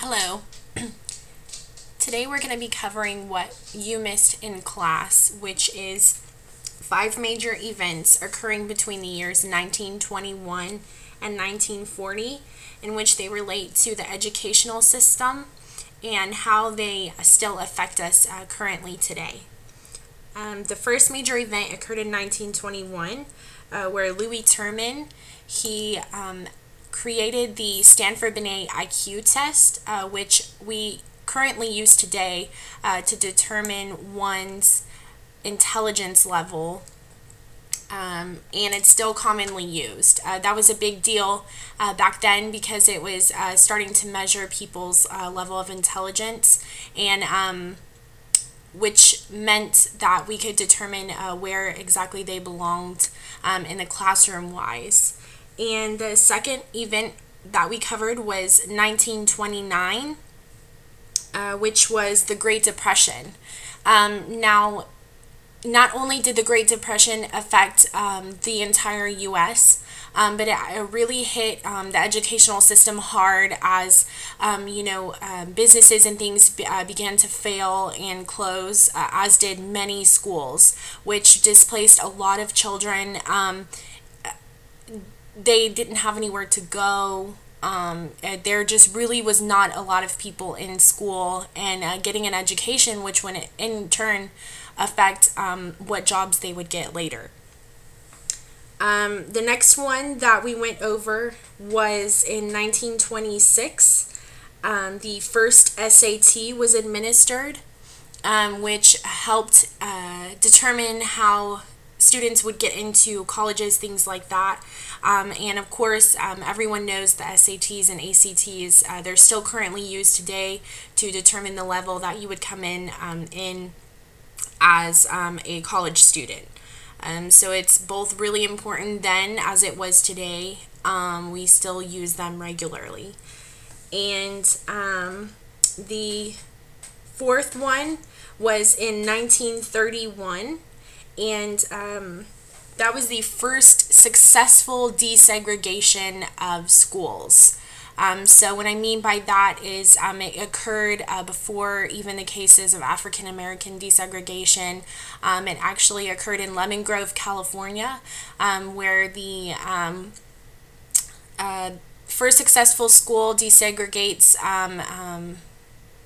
Hello. Today we're going to be covering what you missed in class, which is five major events occurring between the years 1921 and 1940, in which they relate to the educational system and how they still affect us uh, currently today. Um, the first major event occurred in 1921, uh, where Lewis Terman he um, created the Stanford Binet IQ test, uh, which we currently use today uh, to determine one's intelligence level. Um, and it's still commonly used. Uh, that was a big deal uh, back then because it was uh, starting to measure people's uh, level of intelligence, and um, which meant that we could determine where exactly they belonged um, in the classroom wise. And the second event that we covered was 1929, uh, which was the Great Depression. Um, now, not only did the Great Depression affect um, the entire U.S., um, but it, it, really hit um, the educational system hard as um, you know um, businesses and things be, uh, began to fail and close, uh, as did many schools, which displaced a lot of children. They didn't have anywhere to go. Um, there just really was not a lot of people in school and uh, getting an education, which would in turn affect um, what jobs they would get later. Um, the next one that we went over was in 1926. Um, the first SAT was administered, um, which helped uh, determine how students would get into colleges, things like that. Um, and of course, um, everyone knows the SATs and ACTs. Uh, they're still currently used today to determine the level that you would come in um, in as um, a college student. Um, so it's both really important then as it was today. Um, we still use them regularly. And the fourth one was in 1931 and um, that was the first successful desegregation of schools. Um, so, what I mean by that is um, it occurred uh, before even the cases of African American desegregation. Um, it actually occurred in Lemon Grove, California, um, where the um, uh, first successful school desegregates um,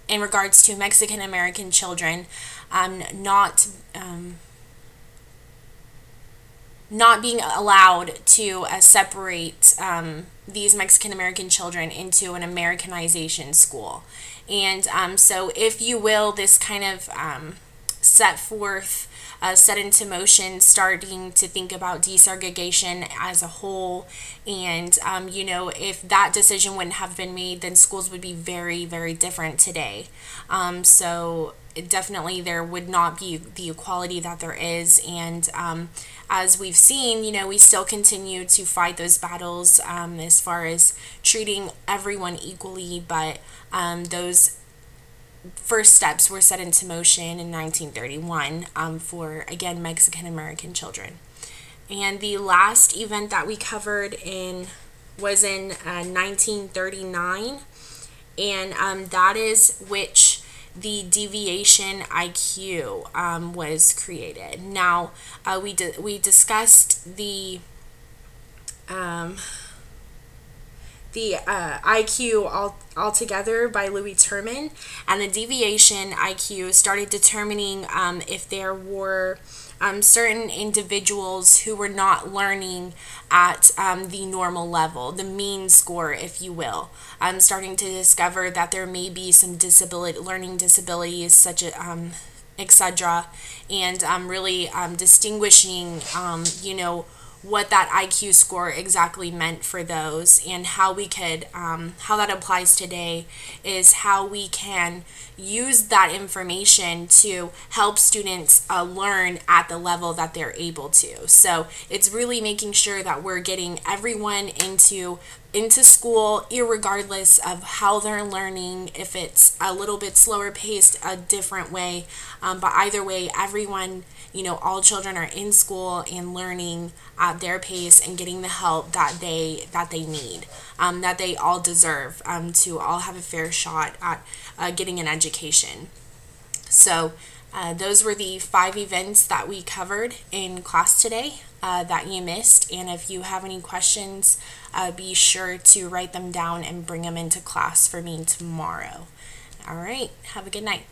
in regards to Mexican American children, not not being allowed to uh, separate um, these Mexican American children into an Americanization school. And um, so, if you will, this kind of um, set forth, uh, set into motion, starting to think about desegregation as a whole. And, um, you know, if that decision wouldn't have been made, then schools would be very, very different today. Um, so, definitely there would not be the equality that there is. And um, as we've seen you know we still continue to fight those battles um, as far as treating everyone equally. But um, those first steps were set into motion in 1931 um, for again mexican american children. And the last event that we covered in was in uh, 1939 and um, that is which the deviation IQ um, was created. Now, uh, we, di- we discussed the um, the uh, IQ all altogether by Lewis Terman, and the deviation IQ started determining um, if there were um, certain individuals who were not learning at um, the normal level, the mean score, if you will. I'm starting to discover that there may be some disability, learning disabilities, such as um, etc., and I'm really um, distinguishing, um, you know what that IQ score exactly meant for those and how we could, um, how that applies today is how we can use that information to help students uh, learn at the level that they're able to. So it's really making sure that we're getting everyone into into school, regardless of how they're learning, if it's a little bit slower paced, a different way. Um, but either way, everyone, you know, all children are in school and learning at their pace and getting the help that they that they need, um, that they all deserve um, to all have a fair shot at uh, getting an education. So. Uh, those were the five events that we covered in class today uh, that you missed. And if you have any questions, uh, be sure to write them down and bring them into class for me tomorrow. All right, have a good night.